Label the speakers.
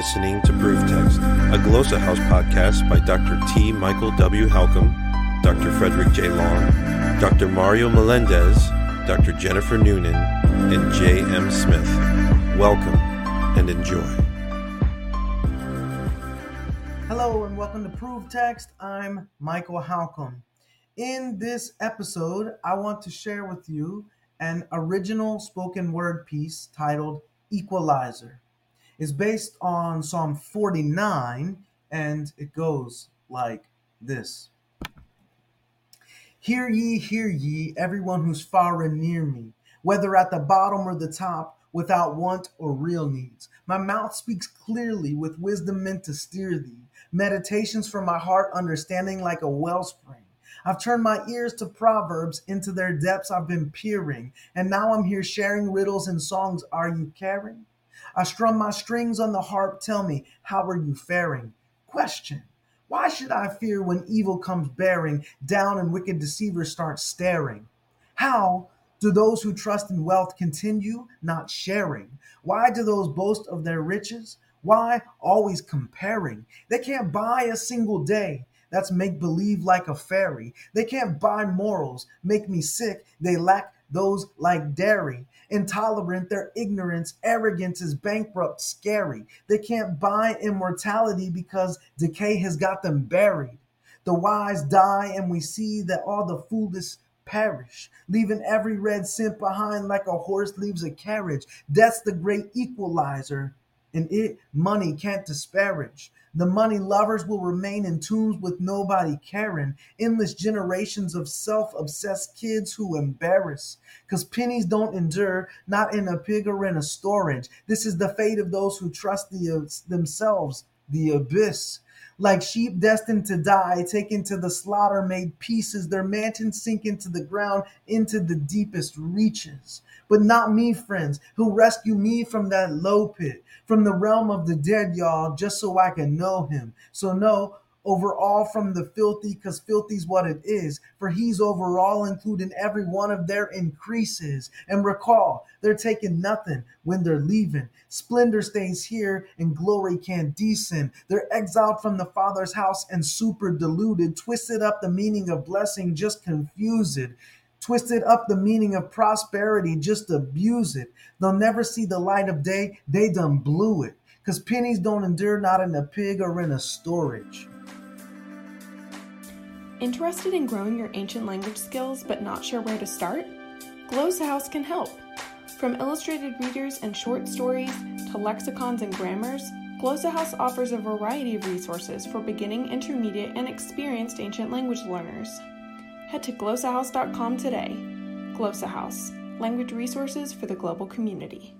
Speaker 1: listening to Proof Text, a Glossa House podcast by Dr. T. Michael W. Halcomb, Dr. Frederick J. Long, Dr. Mario Melendez, Dr. Jennifer Noonan, and J. M. Smith. Welcome and enjoy.
Speaker 2: Hello and welcome to Proof Text. I'm Michael Halcomb. In this episode, I want to share with you an original spoken word piece titled Equalizer. It's based on Psalm 49 and it goes like this Hear ye, hear ye, everyone who's far and near me, whether at the bottom or the top, without want or real needs. My mouth speaks clearly with wisdom meant to steer thee, meditations from my heart, understanding like a wellspring. I've turned my ears to proverbs, into their depths I've been peering, and now I'm here sharing riddles and songs. Are you caring? I strum my strings on the harp. Tell me, how are you faring? Question. Why should I fear when evil comes bearing down and wicked deceivers start staring? How do those who trust in wealth continue not sharing? Why do those boast of their riches? Why always comparing? They can't buy a single day. That's make believe like a fairy. They can't buy morals, make me sick. They lack those like dairy. Intolerant, their ignorance, arrogance is bankrupt, scary. They can't buy immortality because decay has got them buried. The wise die, and we see that all the foolish perish, leaving every red cent behind like a horse leaves a carriage. That's the great equalizer, and it money can't disparage. The money lovers will remain in tombs with nobody caring. Endless generations of self obsessed kids who embarrass. Because pennies don't endure, not in a pig or in a storage. This is the fate of those who trust the, themselves, the abyss. Like sheep destined to die, taken to the slaughter, made pieces, their mansions sink into the ground, into the deepest reaches. But not me, friends, who rescue me from that low pit, from the realm of the dead, y'all, just so I can know him. So no, over all from the filthy, because filthy's what it is. For he's over all, including every one of their increases. And recall, they're taking nothing when they're leaving. Splendor stays here, and glory can't descend. They're exiled from the Father's house and super deluded, twisted up the meaning of blessing, just confuse it twisted up the meaning of prosperity, just abuse it. They'll never see the light of day, they done blew it. Because pennies don't endure not in a pig or in a storage.
Speaker 3: Interested in growing your ancient language skills but not sure where to start? Glossa House can help. From illustrated readers and short stories to lexicons and grammars, Glossa House offers a variety of resources for beginning, intermediate, and experienced ancient language learners. Head to glossahouse.com today. Glossa House, language resources for the global community.